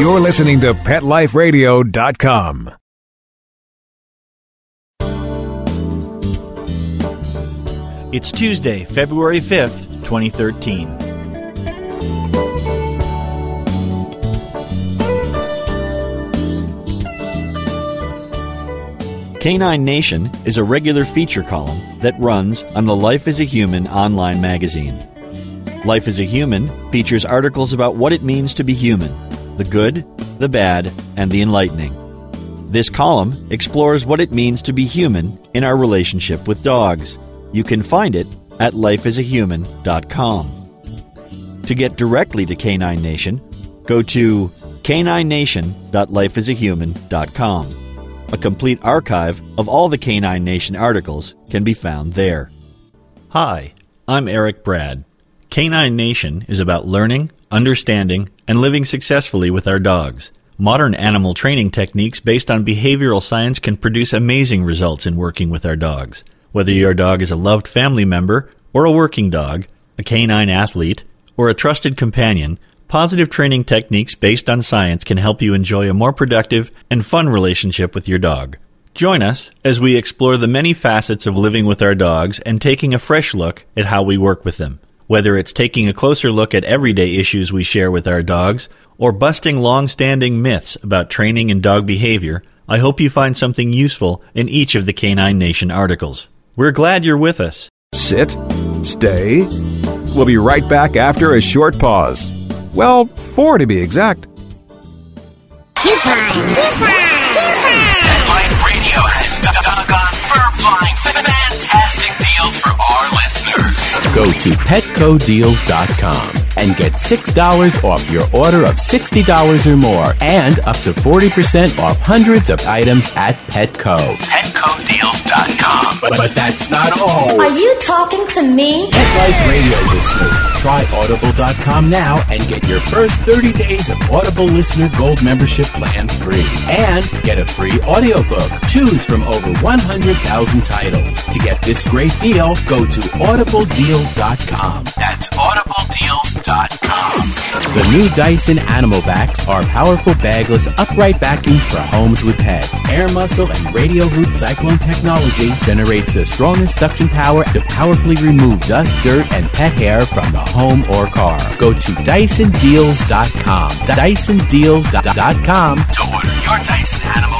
You're listening to PetLifeRadio.com. It's Tuesday, February 5th, 2013. Canine Nation is a regular feature column that runs on the Life as a Human online magazine. Life as a Human features articles about what it means to be human the good, the bad, and the enlightening. This column explores what it means to be human in our relationship with dogs. You can find it at lifeasahuman.com. To get directly to Canine Nation, go to caninenation.lifeasahuman.com. A complete archive of all the Canine Nation articles can be found there. Hi, I'm Eric Brad. Canine Nation is about learning, understanding, and living successfully with our dogs. Modern animal training techniques based on behavioral science can produce amazing results in working with our dogs. Whether your dog is a loved family member, or a working dog, a canine athlete, or a trusted companion, positive training techniques based on science can help you enjoy a more productive and fun relationship with your dog. Join us as we explore the many facets of living with our dogs and taking a fresh look at how we work with them. Whether it's taking a closer look at everyday issues we share with our dogs or busting long standing myths about training and dog behavior, I hope you find something useful in each of the Canine Nation articles. We're glad you're with us. Sit, stay. We'll be right back after a short pause. Well, four to be exact. Pet Life Radio has doggone fur-flying fantastic deals for our listeners. Go to petcodeals.com and get $6 off your order of $60 or more and up to 40% off hundreds of items at Petco. PetcoDeals.com. But, but that's not all. Are you talking to me? Pet Life Radio listeners, try audible.com now and get your first 30 days of Audible Listener Gold membership plan free. And get a free audiobook. Choose from over 100,000 titles. To get this great deal, go to audibledeals.com. That's AudibleDeals.com. The new Dyson Animal Vacs are powerful bagless upright vacuums for homes with pets. Air muscle and Radial Root Cyclone technology generates the strongest suction power to powerfully remove dust, dirt, and pet hair from the home or car. Go to DysonDeals.com. DysonDeals.com. To order your Dyson Animal.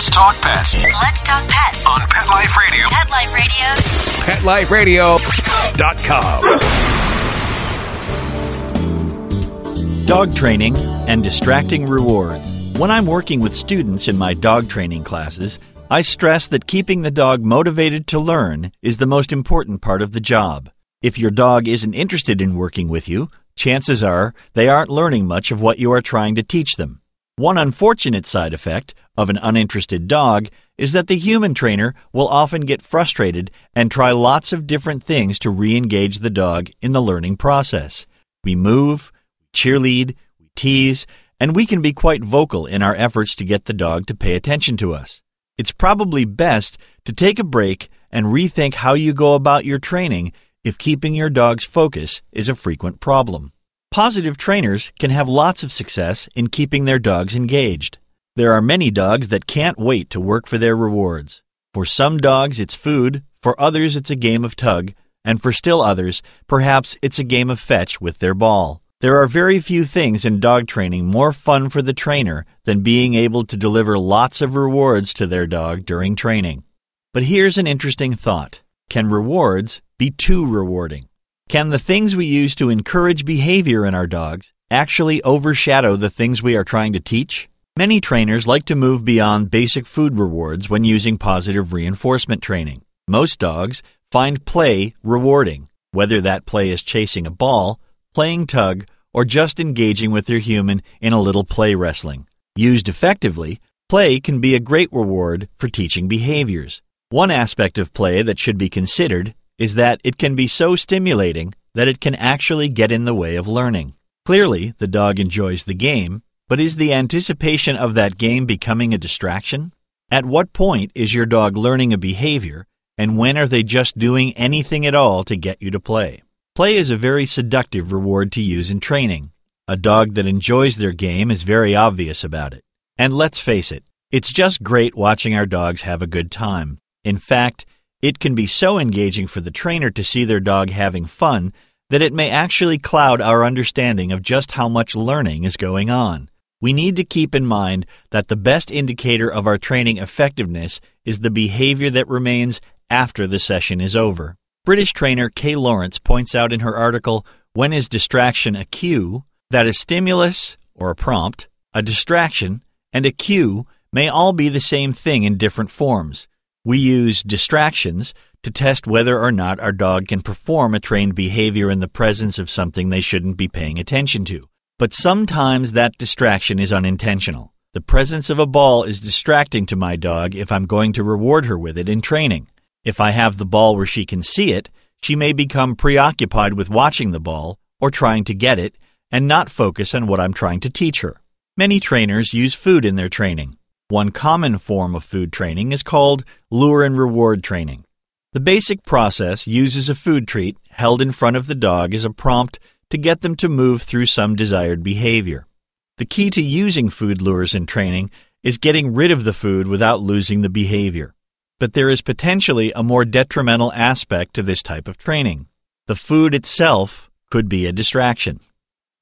Let's talk pets Let's talk pets. on Pet Life Radio. Pet Life Radio. PetLifeRadio.com. Dog training and distracting rewards. When I'm working with students in my dog training classes, I stress that keeping the dog motivated to learn is the most important part of the job. If your dog isn't interested in working with you, chances are they aren't learning much of what you are trying to teach them. One unfortunate side effect of an uninterested dog is that the human trainer will often get frustrated and try lots of different things to re engage the dog in the learning process. We move, cheerlead, we tease, and we can be quite vocal in our efforts to get the dog to pay attention to us. It's probably best to take a break and rethink how you go about your training if keeping your dog's focus is a frequent problem. Positive trainers can have lots of success in keeping their dogs engaged. There are many dogs that can't wait to work for their rewards. For some dogs, it's food, for others, it's a game of tug, and for still others, perhaps it's a game of fetch with their ball. There are very few things in dog training more fun for the trainer than being able to deliver lots of rewards to their dog during training. But here's an interesting thought Can rewards be too rewarding? Can the things we use to encourage behavior in our dogs actually overshadow the things we are trying to teach? Many trainers like to move beyond basic food rewards when using positive reinforcement training. Most dogs find play rewarding, whether that play is chasing a ball, playing tug, or just engaging with their human in a little play wrestling. Used effectively, play can be a great reward for teaching behaviors. One aspect of play that should be considered is that it can be so stimulating that it can actually get in the way of learning. Clearly, the dog enjoys the game, but is the anticipation of that game becoming a distraction? At what point is your dog learning a behavior, and when are they just doing anything at all to get you to play? Play is a very seductive reward to use in training. A dog that enjoys their game is very obvious about it. And let's face it, it's just great watching our dogs have a good time. In fact, it can be so engaging for the trainer to see their dog having fun that it may actually cloud our understanding of just how much learning is going on. We need to keep in mind that the best indicator of our training effectiveness is the behavior that remains after the session is over. British trainer Kay Laurence points out in her article, When is Distraction a Cue? that a stimulus, or a prompt, a distraction, and a cue may all be the same thing in different forms. We use distractions to test whether or not our dog can perform a trained behavior in the presence of something they shouldn't be paying attention to. But sometimes that distraction is unintentional. The presence of a ball is distracting to my dog if I'm going to reward her with it in training. If I have the ball where she can see it, she may become preoccupied with watching the ball or trying to get it and not focus on what I'm trying to teach her. Many trainers use food in their training. One common form of food training is called lure and reward training. The basic process uses a food treat held in front of the dog as a prompt to get them to move through some desired behavior. The key to using food lures in training is getting rid of the food without losing the behavior. But there is potentially a more detrimental aspect to this type of training. The food itself could be a distraction.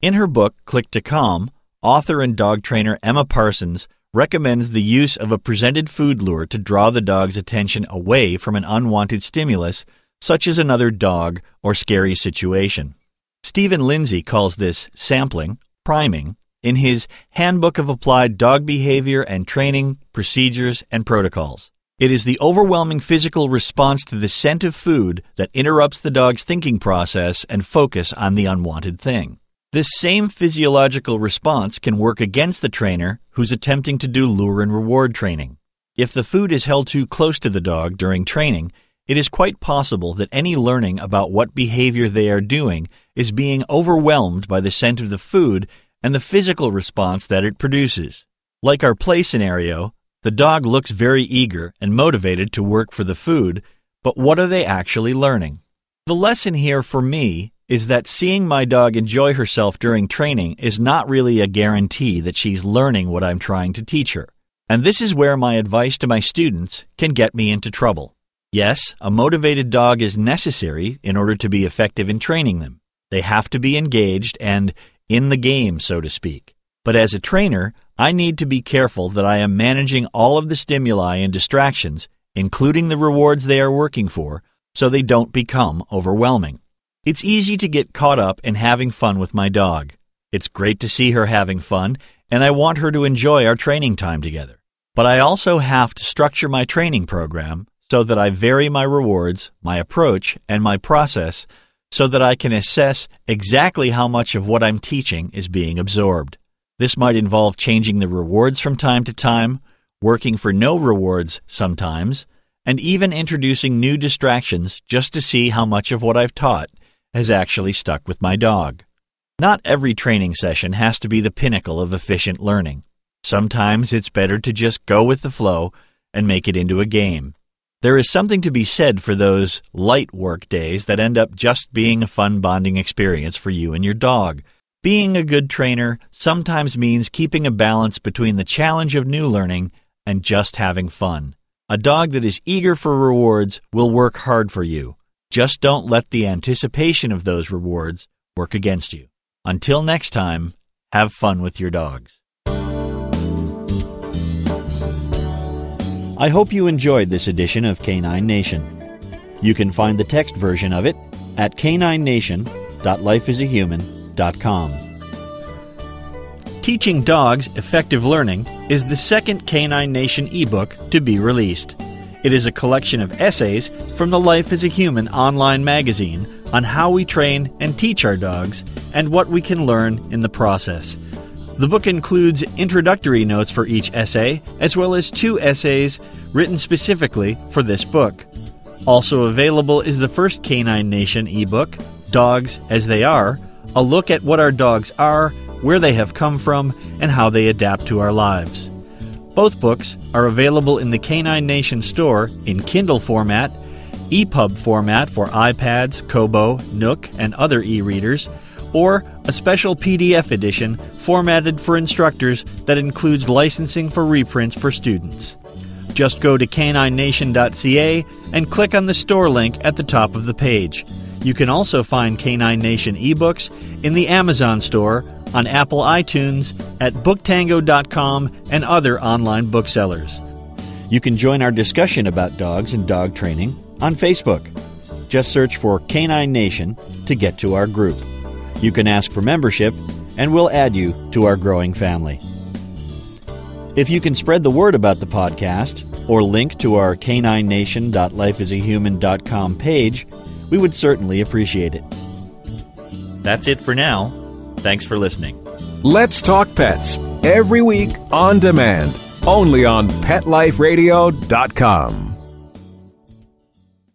In her book, Click to Calm, author and dog trainer Emma Parsons recommends the use of a presented food lure to draw the dog's attention away from an unwanted stimulus, such as another dog or scary situation. Steven Lindsay calls this sampling, priming, in his Handbook of Applied Dog Behavior and Training, Procedures, and Protocols. It is the overwhelming physical response to the scent of food that interrupts the dog's thinking process and focus on the unwanted thing. This same physiological response can work against the trainer who's attempting to do lure and reward training. If the food is held too close to the dog during training, it is quite possible that any learning about what behavior they are doing is being overwhelmed by the scent of the food and the physical response that it produces. Like our play scenario, the dog looks very eager and motivated to work for the food, but what are they actually learning? The lesson here for me is that seeing my dog enjoy herself during training is not really a guarantee that she's learning what I'm trying to teach her. And this is where my advice to my students can get me into trouble. Yes, a motivated dog is necessary in order to be effective in training them. They have to be engaged and in the game, so to speak. But as a trainer, I need to be careful that I am managing all of the stimuli and distractions, including the rewards they are working for, so they don't become overwhelming. It's easy to get caught up in having fun with my dog. It's great to see her having fun, and I want her to enjoy our training time together. But I also have to structure my training program so that I vary my rewards, my approach, and my process so that I can assess exactly how much of what I'm teaching is being absorbed. This might involve changing the rewards from time to time, working for no rewards sometimes, and even introducing new distractions just to see how much of what I've taught has actually stuck with my dog. Not every training session has to be the pinnacle of efficient learning. Sometimes it's better to just go with the flow and make it into a game. There is something to be said for those light work days that end up just being a fun bonding experience for you and your dog. Being a good trainer sometimes means keeping a balance between the challenge of new learning and just having fun. A dog that is eager for rewards will work hard for you. Just don't let the anticipation of those rewards work against you. Until next time, have fun with your dogs. I hope you enjoyed this edition of Canine Nation. You can find the text version of it at caninenation.lifeasahuman.com. Teaching Dogs Effective Learning is the second Canine Nation ebook to be released. It is a collection of essays from the Life as a Human online magazine on how we train and teach our dogs and what we can learn in the process. The book includes introductory notes for each essay, as well as two essays written specifically for this book. Also available is the first Canine Nation ebook, Dogs as They Are, a look at what our dogs are, where they have come from, and how they adapt to our lives. Both books are available in the Canine Nation store in Kindle format, EPUB format for iPads, Kobo, Nook, and other e readers, or a special PDF edition formatted for instructors that includes licensing for reprints for students. Just go to caninenation.ca and click on the store link at the top of the page. You can also find Canine Nation ebooks in the Amazon store, on Apple iTunes, at booktango.com, and other online booksellers. You can join our discussion about dogs and dog training on Facebook. Just search for Canine Nation to get to our group. You can ask for membership, and we'll add you to our growing family. If you can spread the word about the podcast or link to our caninenation.lifeasahuman.com page, we would certainly appreciate it. That's it for now. Thanks for listening. Let's Talk Pets every week on demand, only on PetLifeRadio.com.